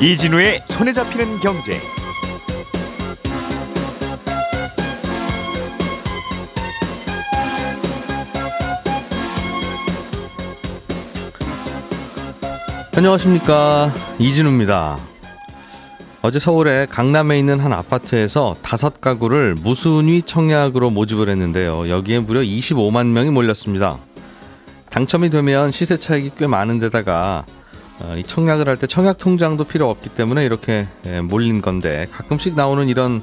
이진우의 손에 잡히는 경제. 안녕하십니까 이진우입니다. 어제 서울의 강남에 있는 한 아파트에서 다섯 가구를 무순위 청약으로 모집을 했는데요. 여기에 무려 25만 명이 몰렸습니다. 당첨이 되면 시세 차익이 꽤 많은 데다가 어, 이 청약을 할 때 청약 통장도 필요 없기 때문에 이렇게 예, 몰린 건데 가끔씩 나오는 이런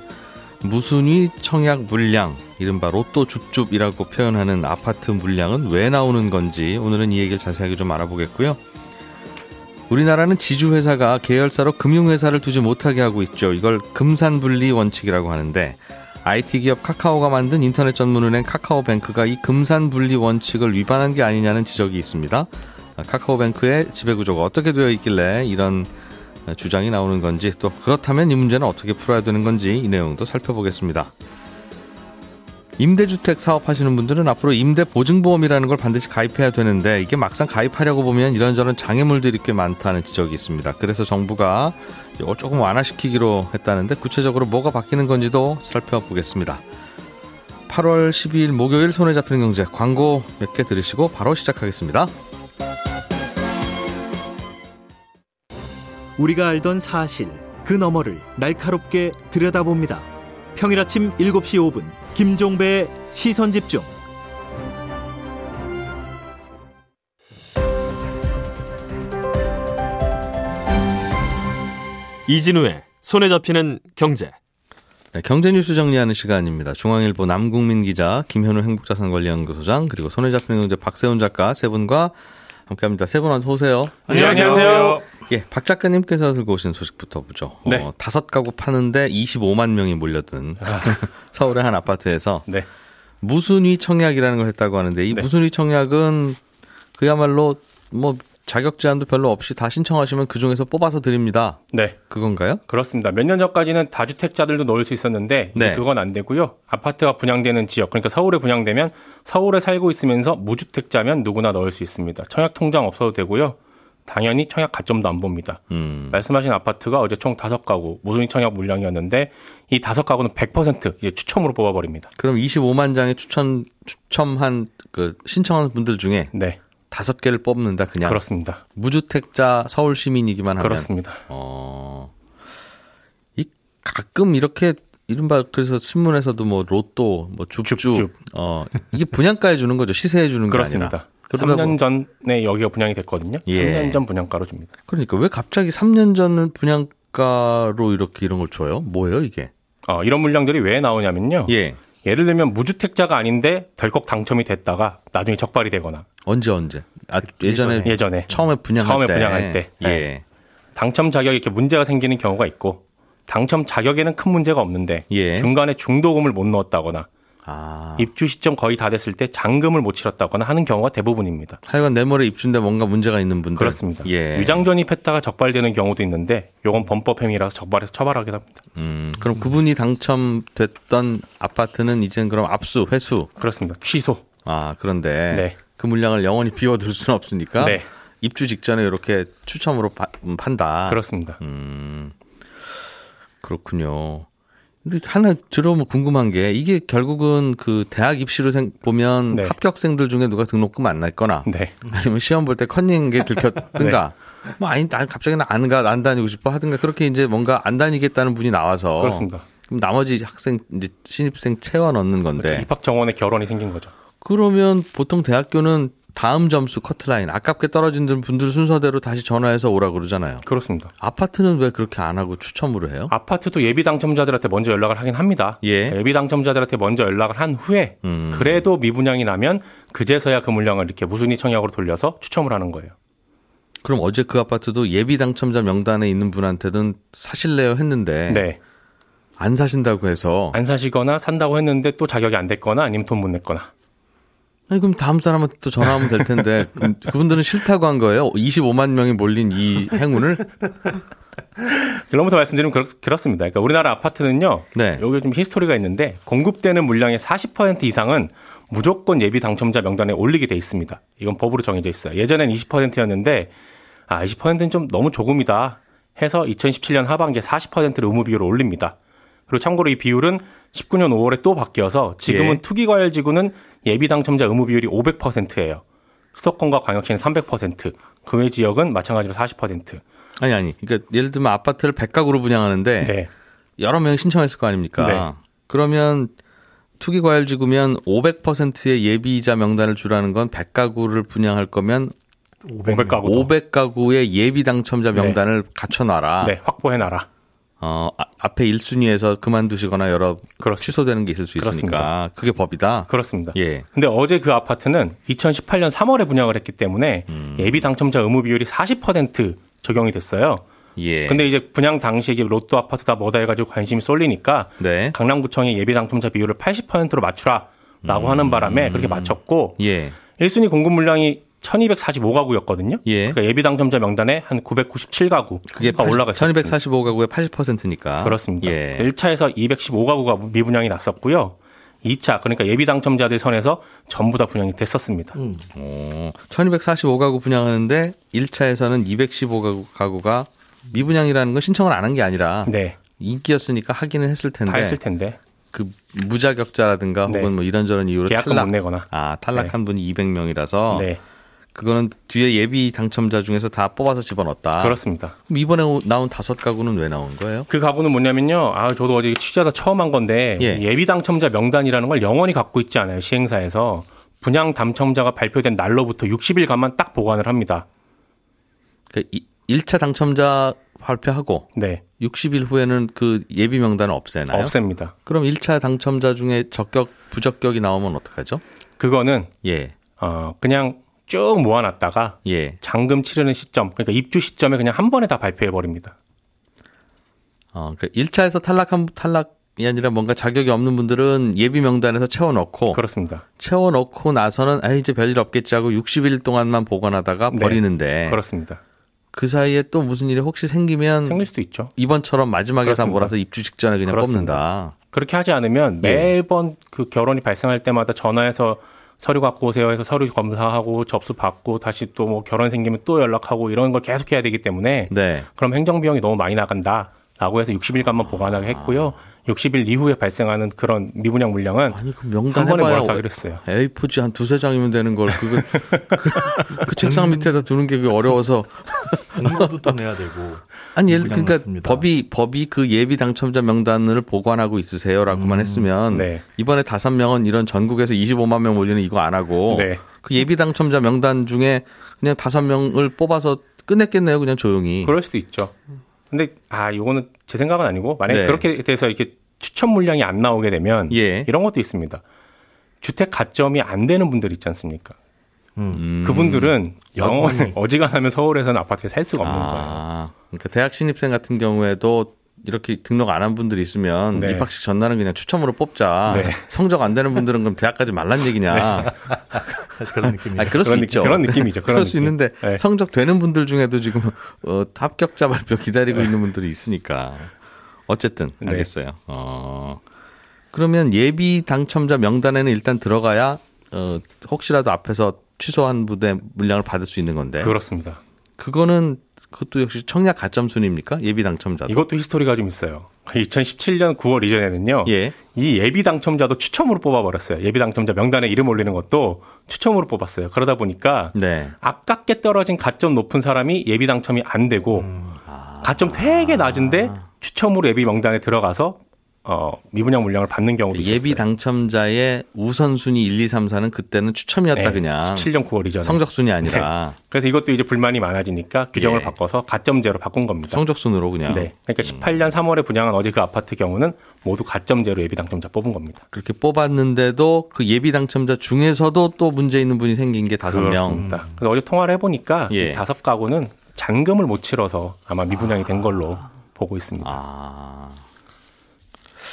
무순위 청약 물량, 이른바 로또 줍줍이라고 표현하는 아파트 물량은 왜 나오는 건지 오늘은 이 얘기를 자세하게 좀 알아보겠고요. 우리나라는 지주회사가 계열사로 금융회사를 두지 못하게 하고 있죠. 이걸 금산분리 원칙이라고 하는데 IT 기업 카카오가 만든 인터넷 전문은행 카카오뱅크가 이 금산분리 원칙을 위반한 게 아니냐는 지적이 있습니다. 카카오뱅크의 지배구조가 어떻게 되어 있길래 이런 주장이 나오는 건지 또 그렇다면 이 문제는 어떻게 풀어야 되는 건지 이 내용도 살펴보겠습니다. 임대주택 사업하시는 분들은 앞으로 임대보증보험이라는 걸 반드시 가입해야 되는데 이게 막상 가입하려고 보면 이런저런 장애물들이 꽤 많다는 지적이 있습니다. 그래서 정부가 이걸 조금 완화시키기로 했다는데 구체적으로 뭐가 바뀌는 건지도 살펴보겠습니다. 8월 12일 목요일 손에 잡히는 경제 광고 몇 개 들으시고 바로 시작하겠습니다. 우리가 알던 사실 그 너머를 날카롭게 들여다봅니다. 평일 아침 7시 5분 김종배의 시선 집중. 이진우의 손에 잡히는 경제. 네, 경제 뉴스 정리하는 시간입니다. 중앙일보 남국민 기자, 김현우 행복자산관리연구소장, 그리고 손에 잡히는 경제 박세훈 작가 세 분과 함께합니다. 세분 어서 오세요. 안녕하세요. 예, 박 작가님께서 들고 오신 소식부터 보죠. 네. 어, 다섯 가구 파는데 25만 명이 몰려든 서울의 한 아파트에서 네. 무순위 청약이라는 걸 했다고 하는데 이 네. 무순위 청약은 그야말로 뭐 자격 제한도 별로 없이 다 신청하시면 그 중에서 뽑아서 드립니다. 네. 그건가요? 그렇습니다. 몇 년 전까지는 다주택자들도 넣을 수 있었는데 네. 그건 안 되고요. 아파트가 분양되는 지역, 그러니까 서울에 분양되면 서울에 살고 있으면서 무주택자면 누구나 넣을 수 있습니다. 청약 통장 없어도 되고요. 당연히 청약 가점도 안 봅니다. 음. 말씀하신 아파트가 어제 총 다섯 가구 무순위 청약 물량이었는데 이 다섯 가구는 100% 이제 추첨으로 뽑아버립니다. 그럼 25만 장의 추천 추첨한 그 신청한 분들 중에 네, 다섯 개를 뽑는다 그냥 그렇습니다. 무주택자 서울 시민이기만 하면 그렇습니다. 어. 이 가끔 이렇게 이른바 그래서 신문에서도 뭐 로또 뭐 줍줍 줍줍. 어 이게 분양가에 주는 거죠 시세에 주는 게 아니라 그렇습니다. 그러다 3년 보- 전에 여기가 분양이 됐거든요. 예. 3년 전 분양가로 줍니다. 그러니까 왜 갑자기 3년 전은 분양가로 이렇게 이런 걸 줘요? 뭐예요 이게? 어, 이런 물량들이 왜 나오냐면요. 예 예를 들면 무주택자가 아닌데 덜컥 당첨이 됐다가 나중에 적발이 되거나 언제 언제? 아 예전에 예전에 처음에 분양할 처음에 때 분양할 때. 예. 네. 당첨 자격에 이렇게 문제가 생기는 경우가 있고 당첨 자격에는 큰 문제가 없는데 예. 중간에 중도금을 못 넣었다거나 아 입주 시점 거의 다 됐을 때 잔금을 못 치렀다거나 하는 경우가 대부분입니다. 하여간 내몰에 입주인데 뭔가 문제가 있는 분들 그렇습니다. 예. 위장 전입했다가 적발되는 경우도 있는데 요건 범법 행위라서 적발해서 처벌하게 합니다. 음 그럼 그분이 당첨됐던 아파트는 이젠 그럼 압수 회수 그렇습니다. 취소. 아 그런데 네. 그 물량을 영원히 비워둘 수는 없으니까 네. 입주 직전에 이렇게 추첨으로 파- 음, 판다. 그렇습니다. 음 그렇군요. 근데 하나 들어보면 궁금한 게 이게 결국은 그 대학 입시로 생, 보면 네. 합격생들 중에 누가 등록금 안 냈거나 네. 아니면 시험 볼 때 컨닝 게 들켰든가 뭐 아니 난 갑자기 안 가 안 다니고 싶어 하든가 그렇게 이제 뭔가 안 다니겠다는 분이 나와서 그렇습니다. 그럼 나머지 학생 이제 신입생 채워 넣는 건데 그렇죠. 입학 정원에 결혼이 생긴 거죠. 그러면 보통 대학교는 다음 점수 커트라인 아깝게 떨어진 분들 순서대로 다시 전화해서 오라 그러잖아요. 그렇습니다. 아파트는 왜 그렇게 안 하고 추첨으로 해요? 아파트도 예비 당첨자들한테 먼저 연락을 하긴 합니다. 예. 예비 당첨자들한테 먼저 연락을 한 후에 음. 그래도 미분양이 나면 그제서야 그 물량을 이렇게 무순위 청약으로 돌려서 추첨을 하는 거예요. 그럼 어제 그 아파트도 예비 당첨자 명단에 있는 분한테는 사실래요 했는데 네. 안 사신다고 해서 안 사시거나 산다고 했는데 또 자격이 안 됐거나 아니면 돈 못 냈거나. 아니 그럼 다음 사람한테 또 전화하면 될 텐데 그분들은 싫다고 한 거예요? 25만 명이 몰린 이 행운을? 그럼부터 말씀드리면 그렇, 그렇 습니다. 그러니까 우리나라 아파트는요. 네. 여기 좀 히스토리가 있는데 공급되는 물량의 40% 이상은 무조건 예비 당첨자 명단에 올리게 돼 있습니다. 이건 법으로 정해져 있어요. 예전엔 20%였는데 아 20%는 좀 너무 조금이다. 해서 2017년 하반기에 40%를 의무 비율을 올립니다. 그리고 참고로 이 비율은 19년 5월에 또 바뀌어서 지금은 예. 투기과열 지구는 예비 당첨자 의무 비율이 500%예요. 수도권과 광역시는 300%, 그 외 지역은 마찬가지로 40%. 아니 아니. 그러니까 예를 들면 아파트를 100가구로 분양하는데 네. 여러 명이 신청했을 거 아닙니까? 네. 그러면 투기 과열 지구면 500%의 예비자 명단을 주라는 건 100가구를 분양할 거면 500가구. 500가구의 예비 당첨자 명단을 갖춰 놔라. 네, 확보해 놔라. 어, 아- 앞에 1순위에서 그만두시거나 여러 그렇습니다. 취소되는 게 있을 수 있으니까 그렇습니다. 그게 법이다. 그렇습니다. 예. 근데 어제 그 아파트는 2018년 3월에 분양을 했기 때문에 음. 예비 당첨자 의무 비율이 40% 적용이 됐어요. 예. 근데 이제 분양 당시에 로또 아파트다 뭐다 해가지고 관심이 쏠리니까 네. 강남구청이 예비 당첨자 비율을 80%로 맞추라라고 하는 바람에 그렇게 맞췄고 예. 1순위 공급 물량이 1245가구였거든요. 예. 그러니까 예비 당첨자 명단에 한 997가구가 그게 올라가 있었어요. 1245가구의 80%니까. 그렇습니다. 예. 1차에서 215가구가 미분양이 났었고요. 2차 그러니까 예비 당첨자들 선에서 전부 다 분양이 됐었습니다. 어, 1245가구 분양하는데 1차에서는 215가구 가구가 미분양이라는 건 신청을 안 한 게 아니라 네, 인기였으니까 하기는 했을 텐데 다 했을 텐데 그 무자격자라든가 네. 혹은 뭐 이런저런 이유로 계약금 탈락 못 내거나. 아 탈락한 분이 200명이라서 네, 그거는 뒤에 예비 당첨자 중에서 다 뽑아서 집어넣었다. 그렇습니다. 그럼 이번에 오- 나온 다섯 가구는 왜 나온 거예요? 그 가구는 뭐냐면요. 아, 저도 어제 취재하다 처음 한 건데 예. 예비 당첨자 명단이라는 걸 영원히 갖고 있지 않아요. 시행사에서 분양 당첨자가 발표된 날로부터 60일간만 딱 보관을 합니다. 그 1차 당첨자 발표하고 네, 60일 후에는 그 예비 명단을 없애나요? 없앱니다. 그럼 1차 당첨자 중에 적격 부적격이 나오면 어떡하죠? 그거는 예. 어, 그냥 쭉 모아놨다가 예. 잔금 치르는 시점, 그러니까 입주 시점에 그냥 한 번에 다 발표해 버립니다. 어, 그 1차에서 탈락한 탈락이 아니라 뭔가 자격이 없는 분들은 예비 명단에서 채워 넣고 그렇습니다. 채워 넣고 나서는 아 이제 별일 없겠지 하고 60일 동안만 보관하다가 네. 버리는데 그렇습니다. 그 사이에 또 무슨 일이 혹시 생기면 생길 수도 있죠. 이번처럼 마지막에 다 그렇습니다. 몰아서 입주 직전에 그냥 그렇습니다. 뽑는다. 그렇게 하지 않으면 예. 매번 그 결혼이 발생할 때마다 전화해서 서류 갖고 오세요 해서 서류 검사하고 접수 받고 다시 또 뭐 결혼 생기면 또 연락하고 이런 걸 계속 해야 되기 때문에 네. 그럼 행정 비용이 너무 많이 나간다 라고 해서 60일간만 보관하게 했고요. 60일 이후에 발생하는 그런 미분양 물량은 아니 그한 명단 번에 해봐야 몰아서 하기로 했어요. A4지 한 두세 장이면 되는 걸 그거 그, 그 책상 밑에다 두는 게 그게 어려워서 공모도 또 내야 되고. 아니 예를 그러니까 맞습니다. 법이 법이 그 예비 당첨자 명단을 보관하고 있으세요라고만 했으면 네. 이번에 다섯 명은 이런 전국에서 25만 명 몰리는 이거 안 하고 네. 그 예비 당첨자 명단 중에 그냥 다섯 명을 뽑아서 끝냈겠네요 그냥 조용히 그럴 수도 있죠. 근데 아 요거는 제 생각은 아니고 만약에 네. 그렇게 돼서 이렇게 추천 물량이 안 나오게 되면 예. 이런 것도 있습니다. 주택 가점이 안 되는 분들 있지 않습니까? 음. 그분들은 영원히. 어지간하면 서울에서는 아파트에 살 수가 없는 거예요. 아, 그러니까 대학 신입생 같은 경우에도 이렇게 등록 안 한 분들이 있으면 네. 입학식 전날은 그냥 추첨으로 뽑자. 네. 성적 안 되는 분들은 그럼 대학 가지 말란 얘기냐. 그런 느낌이죠. 아니, 그럴 수 그런 있죠. 그런 느낌이죠. 그런 그럴 수 느낌. 있는데 네. 성적 되는 분들 중에도 지금 어, 합격자 발표 기다리고 있는 분들이 있으니까 어쨌든 네. 알겠어요. 어, 그러면 예비 당첨자 명단에는 일단 들어가야 어, 혹시라도 앞에서 취소한 분의 물량을 받을 수 있는 건데 그렇습니다. 그거는 그것도 역시 청약 가점 순입니까? 예비 당첨자도. 이것도 히스토리가 좀 있어요. 2017년 9월 이전에는요. 예. 이 예비 당첨자도 추첨으로 뽑아버렸어요. 예비 당첨자 명단에 이름 올리는 것도 추첨으로 뽑았어요. 그러다 보니까 네. 아깝게 떨어진 가점 높은 사람이 예비 당첨이 안 되고 음. 가점 되게 낮은데 추첨으로 예비 명단에 들어가서 어, 미분양 물량을 받는 경우도 있었어요. 예비 당첨자의 우선순위 1, 2, 3, 4는 그때는 추첨이었다 네, 그냥. 17년 9월 이전에. 성적순이 아니라 그래서 이것도 이제 불만이 많아지니까 규정을 예. 바꿔서 가점제로 바꾼 겁니다. 성적순으로 그냥. 네. 그러니까 18년 3월에 분양한 어제 그 아파트 경우는 모두 가점제로 예비 당첨자 뽑은 겁니다. 그렇게 뽑았는데도 그 예비 당첨자 중에서도 또 문제 있는 분이 생긴 게 다섯 명. 그래서 어제 통화를 해보니까 예. 이 다섯 가구는 잔금을 못 치러서 아마 미분양이 된 걸로 보고 있습니다. 아.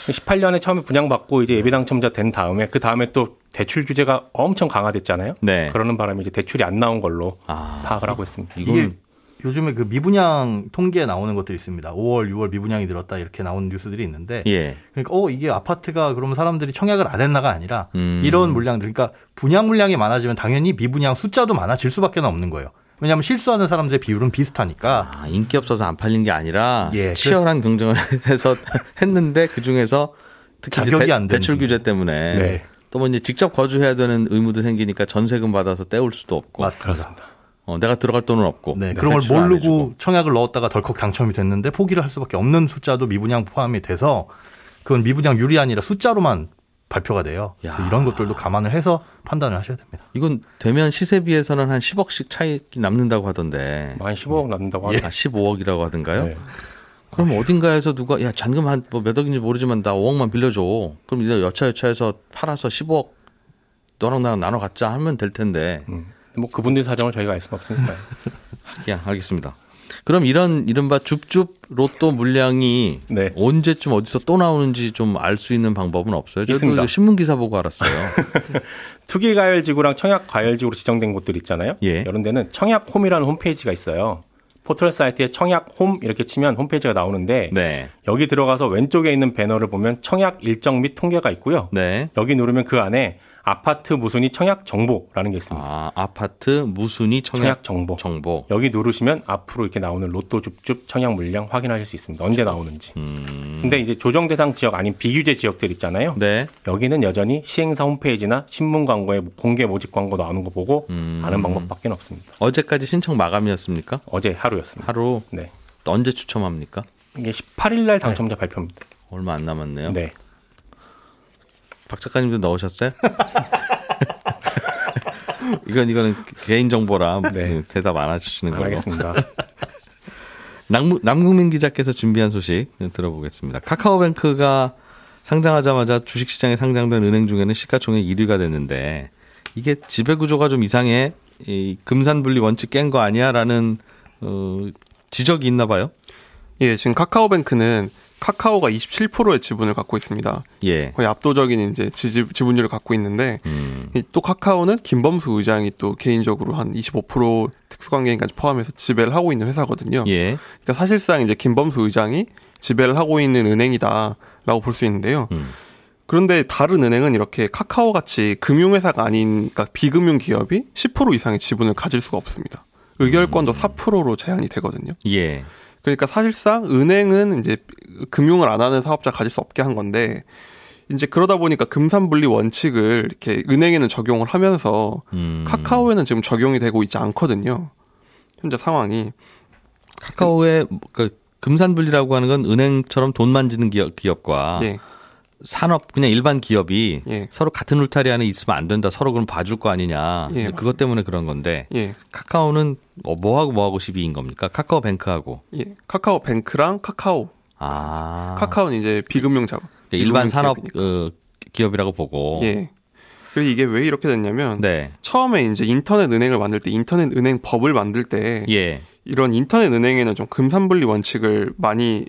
18년에 처음에 분양받고 이제 예비 당첨자 된 다음에 그 다음에 또 대출 규제가 엄청 강화됐잖아요. 네. 그러는 바람에 이제 대출이 안 나온 걸로 아. 파악을 하고 있습니다. 이게 이건 요즘에 그 미분양 통계에 나오는 것들이 있습니다. 5월, 6월 미분양이 늘었다 이렇게 나오는 뉴스들이 있는데 예. 그러니까 어 이게 아파트가 그러면 사람들이 청약을 안 했나가 아니라 음. 이런 물량들 그러니까 분양 물량이 많아지면 당연히 미분양 숫자도 많아질 수밖에 없는 거예요. 왜냐하면 실수하는 사람들의 비율은 비슷하니까. 아, 인기 없어서 안 팔린 게 아니라 예, 치열한 경쟁을 해서 했는데 그 중에서 특히 대, 안된 대출 분. 규제 때문에 네. 또뭐 이제 직접 거주해야 되는 의무도 생기니까 전세금 받아서 떼올 수도 없고 맞습니다. 어, 내가 들어갈 돈은 없고 네, 그런 걸. 모르고 청약을 넣었다가 덜컥 당첨이 됐는데 포기를 할 수밖에 없는 숫자도 미분양 포함이 돼서 그건 미분양률이 아니라 숫자로만 발표가 돼요. 그래서 야. 이런 것들도 감안을 해서 판단을 하셔야 됩니다. 이건 되면 시세 비해서는 한 10억씩 차이 남는다고 하던데 한 15억 남는다고 아, 합니다. 15억이라고 하던가요? 네. 그럼 어딘가에서 누가 야 잔금 한뭐몇 억인지 모르지만 나 5억만 빌려줘. 그럼 이제 여차여차해서 팔아서 15억 너랑 나랑 나눠 갖자 하면 될 텐데. 음. 뭐 그분들 사정을 저희가 알 수는 없으니까요. 야 알겠습니다. 그럼 이런 이른바 줍줍 로또 물량이 네. 언제쯤 어디서 또 나오는지 좀 알 수 있는 방법은 없어요? 저도 신문 기사 보고 알았어요. 투기 가열 지구랑 청약 가열 지구로 지정된 곳들 있잖아요. 예. 이런 데는 청약홈이라는 홈페이지가 있어요. 포털 사이트에 청약홈 이렇게 치면 홈페이지가 나오는데 네, 여기 들어가서 왼쪽에 있는 배너를 보면 청약 일정 및 통계가 있고요. 네. 여기 누르면 그 안에 아파트 무순위 청약 정보라는 게 있습니다. 아 아파트 무순위 청약, 청약 정보. 정보. 여기 누르시면 앞으로 이렇게 나오는 로또 줍줍 청약 물량 확인하실 수 있습니다. 언제 나오는지. 근데 이제 조정 대상 지역 아닌 비규제 지역들 있잖아요. 음. 네. 여기는 여전히 시행사 홈페이지나 신문 광고에 공개 모집 광고 나오는 거 보고 음. 아는 방법밖에 없습니다. 어제까지 신청 마감이었습니까? 어제 하루였습니다. 하루 네. 언제 추첨합니까? 이게 18일 날 당첨자 발표입니다. 얼마 안 남았네요. 네. 박 작가님도 넣으셨어요? 이건 이거는 개인 정보라 네. 대답 안 해주시는 안 걸로. 하겠습니다. 남, 남국민 기자께서 준비한 소식 들어보겠습니다. 카카오뱅크가 상장하자마자 주식시장에 상장된 은행 중에는 시가총액 1위가 됐는데 이게 지배구조가 좀 이상해 이 금산분리 원칙 깬 거 아니야라는 어, 지적이 있나 봐요. 예, 지금 카카오뱅크는 카카오가 27%의 지분을 갖고 있습니다. 예. 거의 압도적인 이제 지, 지분율을 갖고 있는데 음. 이또 카카오는 김범수 의장이 또 개인적으로 한 25% 특수관계인까지 포함해서 지배를 하고 있는 회사거든요. 예. 그러니까 사실상 이제 김범수 의장이 지배를 하고 있는 은행이다라고 볼 수 있는데요. 음. 그런데 다른 은행은 이렇게 카카오 같이 금융회사가 아닌 그러니까 비금융 기업이 10% 이상의 지분을 가질 수가 없습니다. 의결권도 4%로 제한이 되거든요. 예. 그러니까 사실상 은행은 이제 금융을 안 하는 사업자 가질 수 없게 한 건데 이제 그러다 보니까 금산분리 원칙을 이렇게 은행에는 적용을 하면서 음. 카카오에는 지금 적용이 되고 있지 않거든요. 현재 상황이 카카오의 그 금산분리라고 하는 건 은행처럼 돈 만지는 기업, 기업과 예. 산업 그냥 일반 기업이 예. 서로 같은 울타리 안에 있으면 안 된다. 서로 그럼 봐줄 거 아니냐. 예, 그것 때문에 그런 건데 예. 카카오는 어, 뭐하고 뭐하고 시비인 겁니까? 카카오뱅크하고. 예. 카카오뱅크랑 카카오. 아. 카카오는 이제 비금융 작업. 일반 비금융 산업. 어, 기업이라고 보고. 예. 그래서 이게 왜 이렇게 됐냐면 네. 처음에 이제 인터넷 은행을 만들 때 인터넷 은행 법을 만들 때 예. 이런 인터넷 은행에는 좀 금산분리 원칙을 많이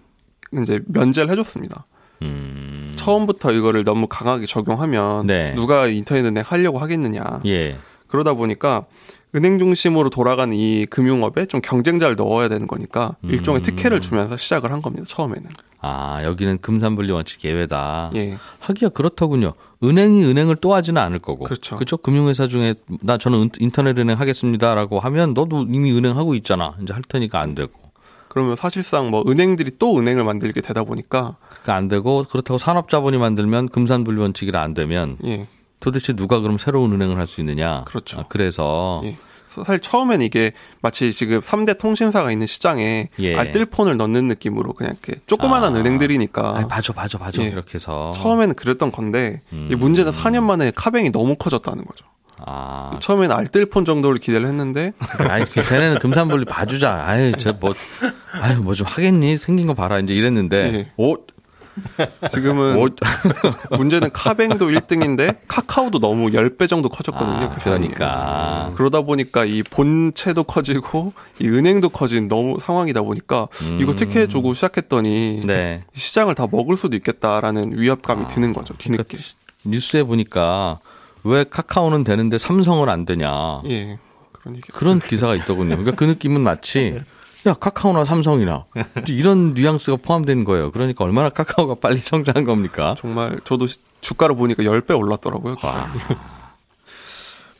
이제 면제를 해줬습니다. 음. 처음부터 이거를 너무 강하게 적용하면 네. 누가 인터넷 은행 하려고 하겠느냐. 예. 그러다 보니까 은행 중심으로 돌아가는 이 금융업에 좀 경쟁자를 넣어야 되는 거니까 일종의 음. 특혜를 주면서 시작을 한 겁니다. 처음에는. 아, 여기는 금산분리 원칙 예외다. 예. 하기야 그렇더군요. 은행이 은행을 또 하지는 않을 거고. 그렇죠. 그죠? 금융회사 중에 나 저는 은- 인터넷 은행 하겠습니다라고 하면 너도 이미 은행 하고 있잖아. 이제 할 테니까 안 되고. 그러면 사실상 뭐 은행들이 또 은행을 만들게 되다 보니까 안 되고 그렇다고 산업자본이 만들면 금산분리 원칙이라 안 되면 예. 도대체 누가 그럼 새로운 은행을 할 수 있느냐? 그렇죠. 아, 그래서 예. 사실 처음엔 이게 마치 지금 3대 통신사가 있는 시장에 예. 알뜰폰을 넣는 느낌으로 그냥 이렇게 조그마한 아. 은행들이니까 아, 봐줘, 봐줘, 봐줘 예. 이렇게 해서 처음에는 그랬던 건데 이 문제는 4년 만에 카뱅이 너무 커졌다는 거죠. 아, 처음에는 알뜰폰 정도를 기대를 했는데 아이, 그 쟤네는 금산분리 봐주자. 아유, 쟤뭐, 아유, 뭐 좀 하겠니? 생긴 거 봐라. 이제 이랬는데, 예. 오, 지금은 오, 문제는 카뱅도 1등인데 카카오도 너무 10배 정도 커졌거든요. 아, 그. 그러니까. 그러다 보니까 이 본체도 커지고 이 은행도 커진 너무 상황이다 보니까 이거 특혜 주고 시작했더니 음. 네. 시장을 다 먹을 수도 있겠다라는 위협감이 드는 거죠. 뒤늦게. 그러니까 뉴스에 보니까 왜 카카오는 되는데 삼성은 안 되냐. 예. 그런. 그런 기사가 있더군요. 그러니까 그 느낌은 마치 야 카카오나 삼성이나 이런 뉘앙스가 포함된 거예요. 그러니까 얼마나 카카오가 빨리 성장한 겁니까? 정말 저도 시- 주가를 보니까 10배 올랐더라고요. 그.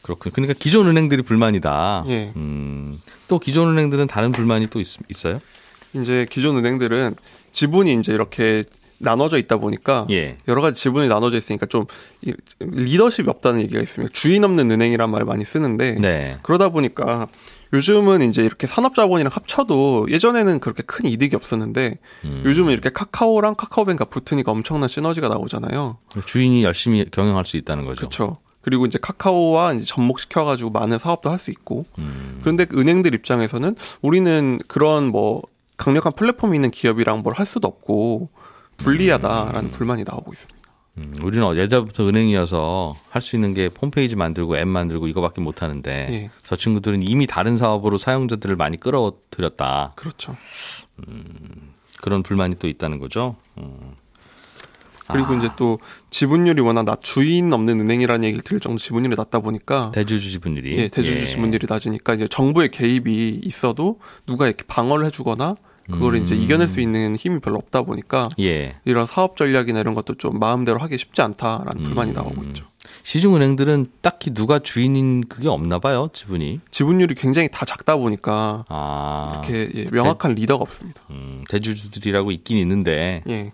그렇군요. 그러니까 기존 은행들이 불만이다. 예. 음, 또 기존 은행들은 다른 불만이 또 있, 있어요? 이제 기존 은행들은 지분이 이제 이렇게 나눠져 있다 보니까 예. 여러 가지 지분이 나눠져 있으니까 좀 이- 리더십이 없다는 얘기가 있습니다. 주인 없는 은행이란 말 많이 쓰는데 네. 그러다 보니까 요즘은 이제 이렇게 산업자본이랑 합쳐도 예전에는 그렇게 큰 이득이 없었는데 음. 요즘은 이렇게 카카오랑 카카오뱅크가 붙으니까 엄청난 시너지가 나오잖아요. 주인이 열심히 경영할 수 있다는 거죠. 그렇죠. 그리고 이제 카카오와 이제 접목시켜가지고 많은 사업도 할 수 있고. 그런데 은행들 입장에서는 우리는 그런 뭐 강력한 플랫폼이 있는 기업이랑 뭘 할 수도 없고 불리하다라는 불만이 나오고 있습니다. 음, 우리는 예전부터 은행이어서 할 수 있는 게 홈페이지 만들고 앱 만들고 이거밖에 못 하는데 예. 저 친구들은 이미 다른 사업으로 사용자들을 많이 끌어들였다. 그렇죠. 그런 불만이 또 있다는 거죠. 음. 그리고 이제 또 지분율이 워낙 낮 주인 없는 은행이라는 얘기를 들을 정도 지분율이 낮다 보니까 대주주 지분율이 예, 대주주 예. 지분율이 낮으니까 이제 정부의 개입이 있어도 누가 이렇게 방어를 해주거나 이제 음. 이겨낼 수 있는 힘이 별로 없다 보니까 예. 이런 사업 전략이나 이런 것도 좀 마음대로 하기 쉽지 않다라는 음. 불만이 나오고 있죠. 시중 은행들은 딱히 누가 주인인 그게 없나 봐요, 지분이. 지분율이 굉장히 다 작다 보니까 아. 이렇게 예, 명확한 리더가 없습니다. 음, 대주주들이라고 있긴 있는데 예,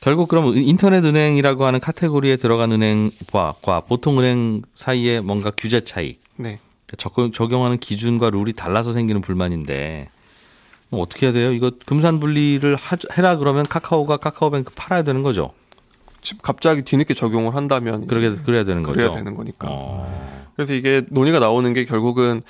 결국 그럼 인터넷 은행이라고 하는 카테고리에 들어간 은행과 과 보통 은행 사이에 뭔가 규제 차이, 네. 적용, 적용하는 기준과 룰이 달라서 생기는 불만인데 뭐 어떻게 해야 돼요? 이거 금산 분리를 하, 해라 그러면 카카오가 카카오뱅크 팔아야 되는 거죠. 집 갑자기 뒤늦게 적용을 한다면 그렇게 그래야 되는 거죠. 그래야 되는 거니까. 어, 그래서 이게 논의가 나오는 게 결국은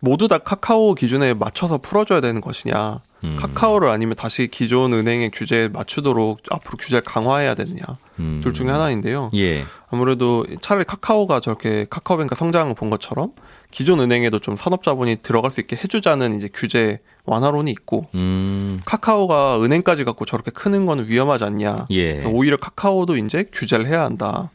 모두 다 카카오 기준에 맞춰서 풀어줘야 되는 것이냐. 음. 카카오를 아니면 다시 기존 은행의 규제에 맞추도록 앞으로 규제를 강화해야 되느냐. 음. 둘 중에 하나인데요. 예. 아무래도 차라리 카카오가 저렇게 카카오뱅크 성장을 본 것처럼 기존 은행에도 좀 산업자본이 들어갈 수 있게 해주자는 이제 규제 완화론이 있고 음. 카카오가 은행까지 갖고 저렇게 크는 건 위험하지 않냐. 예. 오히려 카카오도 이제 규제를 해야 한다.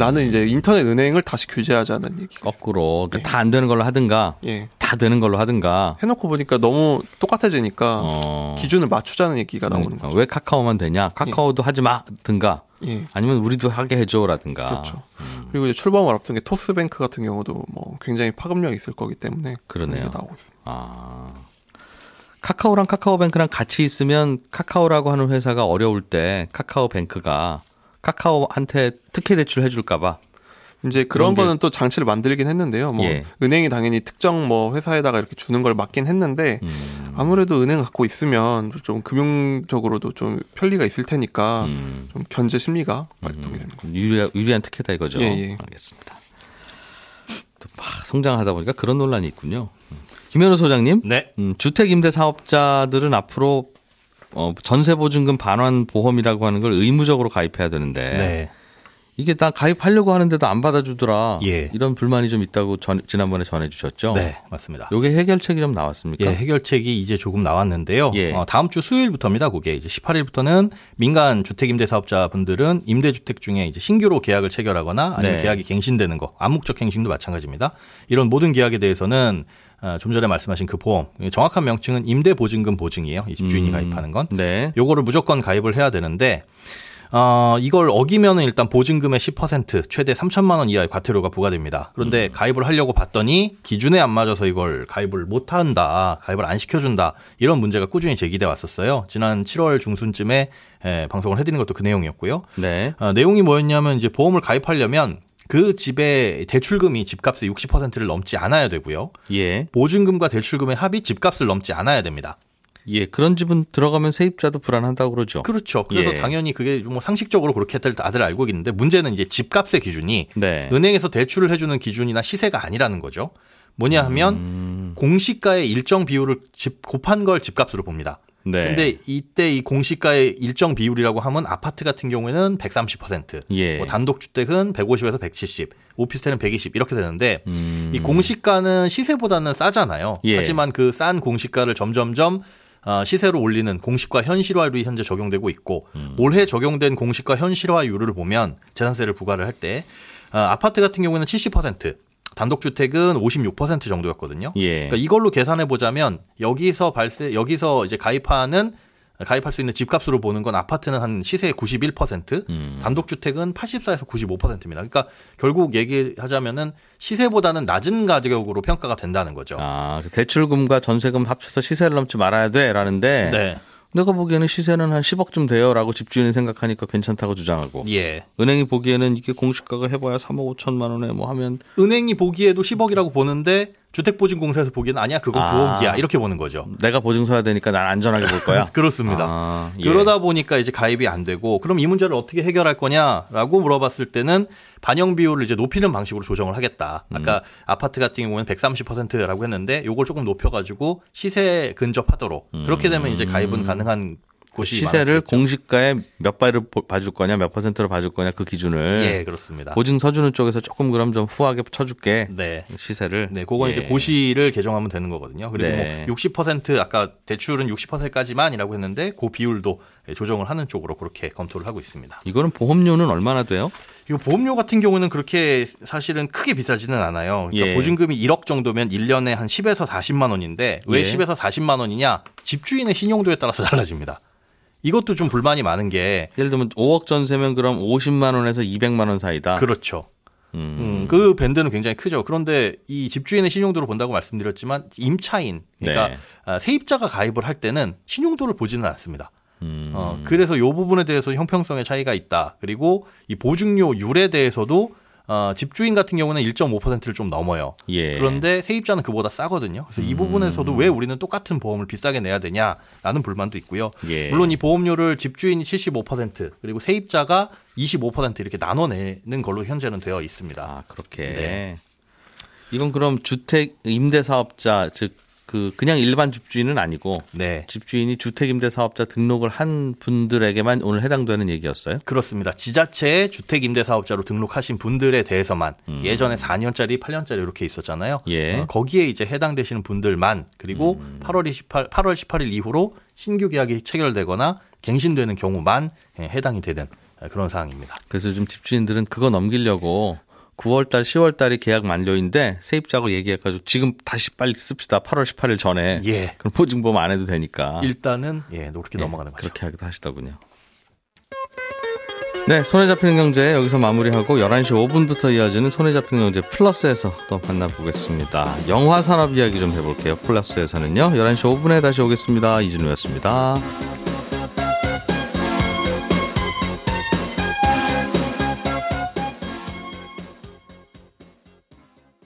라는 이제 인터넷 은행을 다시 규제하자는 얘기가. 거꾸로 예. 다안 되는 걸로 하든가 예. 다 되는 걸로 하든가. 해놓고 보니까 너무 똑같아지니까 어. 기준을 맞추자는 얘기가 나오는 그러니까 거죠. 왜 카카오만 되냐? 카카오도 하지 마든가 예. 아니면 우리도 하게 해줘라든가. 그렇죠. 그리고 이제 출범을 앞둔 게 토스뱅크 같은 경우도 뭐 굉장히 파급력이 있을 거기 때문에 그러네요. 나오고 있습니다. 아. 카카오랑 카카오뱅크랑 같이 있으면 카카오라고 하는 회사가 어려울 때 카카오뱅크가 카카오한테 특혜 대출 해줄까봐. 이제 그런 거는 또 장치를 만들긴 했는데요. 뭐 예. 은행이 당연히 특정 뭐 회사에다가 이렇게 주는 걸 맞긴 했는데 음. 아무래도 은행 갖고 있으면 좀 금융적으로도 좀 편리가 있을 테니까 음. 좀 견제 심리가 발동이 되는 거죠. 유리한, 유리한 특혜다 이거죠. 예, 예. 알겠습니다. 또 막 성장하다 보니까 그런 논란이 있군요. 음. 김현우 소장님, 네. 음, 주택 임대 사업자들은 앞으로 어, 전세 보증금 반환 보험이라고 하는 걸 의무적으로 가입해야 되는데 네. 이게 나 가입하려고 하는데도 안 받아주더라. 예. 이런 불만이 좀 있다고 전, 지난번에 전해주셨죠. 네, 맞습니다. 요게 해결책이 좀 나왔습니까? 예, 해결책이 이제 조금 나왔는데요. 예. 어, 다음 주 수요일부터입니다. 그게 이제 18일부터는 민간 주택 임대 사업자분들은 임대 주택 중에 이제 신규로 계약을 체결하거나 아니면 네. 계약이 갱신되는 거, 암묵적 갱신도 마찬가지입니다. 이런 모든 계약에 대해서는 어, 좀 전에 말씀하신 그 보험, 정확한 명칭은 임대 보증금 보증이에요. 이 집주인이 음, 가입하는 건. 네. 요거를 무조건 가입을 해야 되는데 어, 이걸 어기면은 일단 보증금의 10% 최대 3천만 원 이하의 과태료가 부과됩니다. 그런데 음. 가입을 하려고 봤더니 기준에 안 맞아서 이걸 가입을 못 한다. 가입을 안 시켜준다. 이런 문제가 꾸준히 제기돼 왔었어요. 지난 7월 중순쯤에 에, 방송을 해드린 것도 그 내용이었고요. 네. 어, 내용이 뭐였냐면 이제 보험을 가입하려면 그 집의 대출금이 집값의 60%를 넘지 않아야 되고요. 예. 보증금과 대출금의 합이 집값을 넘지 않아야 됩니다. 예. 그런 집은 들어가면 세입자도 불안하다고 그러죠. 그렇죠. 그래서 예. 당연히 그게 뭐 상식적으로 그렇게 다들 알고 있는데 문제는 이제 집값의 기준이 네. 은행에서 대출을 해주는 기준이나 시세가 아니라는 거죠. 뭐냐 하면 음, 공시가의 일정 비율을 집 곱한 걸 집값으로 봅니다. 네. 근데 이때 이 공시가의 일정 비율이라고 하면 아파트 같은 경우에는 130%, 예. 뭐 단독주택은 150에서 170, 오피스텔은 120 이렇게 되는데 음, 이 공시가는 시세보다는 싸잖아요. 예. 하지만 그 싼 공시가를 점점점 어, 시세로 올리는 공시가 현실화율이 현재 적용되고 있고 음. 올해 적용된 공시가 현실화율을 보면 재산세를 부과를 할때 어, 아파트 같은 경우에는 70%, 단독주택은 56% 정도였거든요. 예. 그러니까 이걸로 계산해 보자면 여기서 발세 여기서 이제 가입하는 가입할 수 있는 집값으로 보는 건 아파트는 한 시세의 91%, 음. 단독주택은 84에서 95%입니다. 그러니까 결국 얘기하자면은 시세보다는 낮은 가격으로 평가가 된다는 거죠. 아, 그 대출금과 전세금 합쳐서 시세를 넘지 말아야 돼라는데 네. 내가 보기에는 시세는 한 10억쯤 돼요라고 집주인이 생각하니까 괜찮다고 주장하고 예. 은행이 보기에는 이게 공시가가 해봐야 3억 5천만 원에 뭐 하면 은행이 보기에도 10억이라고 보는데 주택보증공사에서 보기에는 아니야 그거 아. 9억이야 이렇게 보는 거죠. 내가 보증 서야 되니까 난 안전하게 볼 거야. 그렇습니다. 아, 예. 그러다 보니까 이제 가입이 안 되고 그럼 이 문제를 어떻게 해결할 거냐라고 물어봤을 때는 반영 비율을 이제 높이는 방식으로 조정을 하겠다. 음. 아까 아파트 같은 경우는 130%라고 했는데 요걸 조금 높여가지고 시세 근접하도록 그렇게 되면 이제 가입은 가능한 곳이 음. 시세를. 공시가에 몇 보- 봐줄 거냐, 몇 퍼센트로 봐줄 거냐 그 기준을 예 그렇습니다. 보증 서주는 쪽에서 조금 그럼 좀 후하게 쳐줄게 네. 시세를. 네, 그건 예. 이제 고시를 개정하면 되는 거거든요. 그리고 네. 뭐60% 아까 대출은 60%까지만이라고 했는데 그 비율도 조정을 하는 쪽으로 그렇게 검토를 하고 있습니다. 이거는 보험료는 얼마나 돼요? 이 보험료 같은 경우는 그렇게 사실은 크게 비싸지는 않아요. 그러니까 예. 보증금이 1억 정도면 1년에 한 10에서 40만 원인데 왜 예. 10에서 40만 원이냐? 집주인의 신용도에 따라서 달라집니다. 이것도 좀 불만이 많은 게 예를 들면 5억 전세면 그럼 50만 원에서 200만 원 사이다. 그렇죠. 음. 음, 그 밴드는 굉장히 크죠. 그런데 이 집주인의 신용도를 본다고 말씀드렸지만 임차인, 그러니까 네. 아, 세입자가 가입을 할 때는 신용도를 보지는 않습니다. 음. 어, 그래서 이 부분에 대해서 형평성의 차이가 있다. 그리고 이 보증료율에 대해서도 어, 집주인 같은 경우는 1.5%를 좀 넘어요. 예. 음. 그런데 세입자는 그보다 싸거든요. 그래서 이 부분에서도 왜 우리는 똑같은 보험을 비싸게 내야 되냐라는 불만도 있고요. 예. 물론 이 보험료를 집주인이 75% 그리고 세입자가 25% 이렇게 나눠내는 걸로 현재는 되어 있습니다. 아, 그렇게. 네. 이건 그럼 주택 임대 사업자 즉 그 그냥 일반 집주인은 아니고 네. 집주인이 주택 임대 사업자 등록을 한 분들에게만 오늘 해당되는 얘기였어요? 그렇습니다. 지자체에 주택임대 사업자로 등록하신 분들에 대해서만 예전에 4년짜리, 8년짜리 이렇게 있었잖아요. 음. 예. 어, 거기에 이제 해당되시는 분들만 그리고 음. 8월 28, 8월 18일 이후로 신규 계약이 체결되거나 갱신되는 경우만 예, 해당이 되는 예, 그런 사항입니다. 그래서 좀 집주인들은 그거 넘기려고 9월달, 10월달이 계약 만료인데 세입자하고 얘기해가지고 지금 다시 빨리 씁시다. 8월 18일 전에. 예. 그럼 보증보험 안 해도 되니까. 일단은 예, 그렇게 예, 넘어가는 거죠. 그렇게 하기도 하시더군요. 네, 손에 잡히는 경제 여기서 마무리하고 11시 5분부터 이어지는 손에 잡히는 경제 플러스에서 또 만나보겠습니다. 영화 산업 이야기 좀 해볼게요. 플러스에서는요. 11시 5분에 다시 오겠습니다. 이진우였습니다.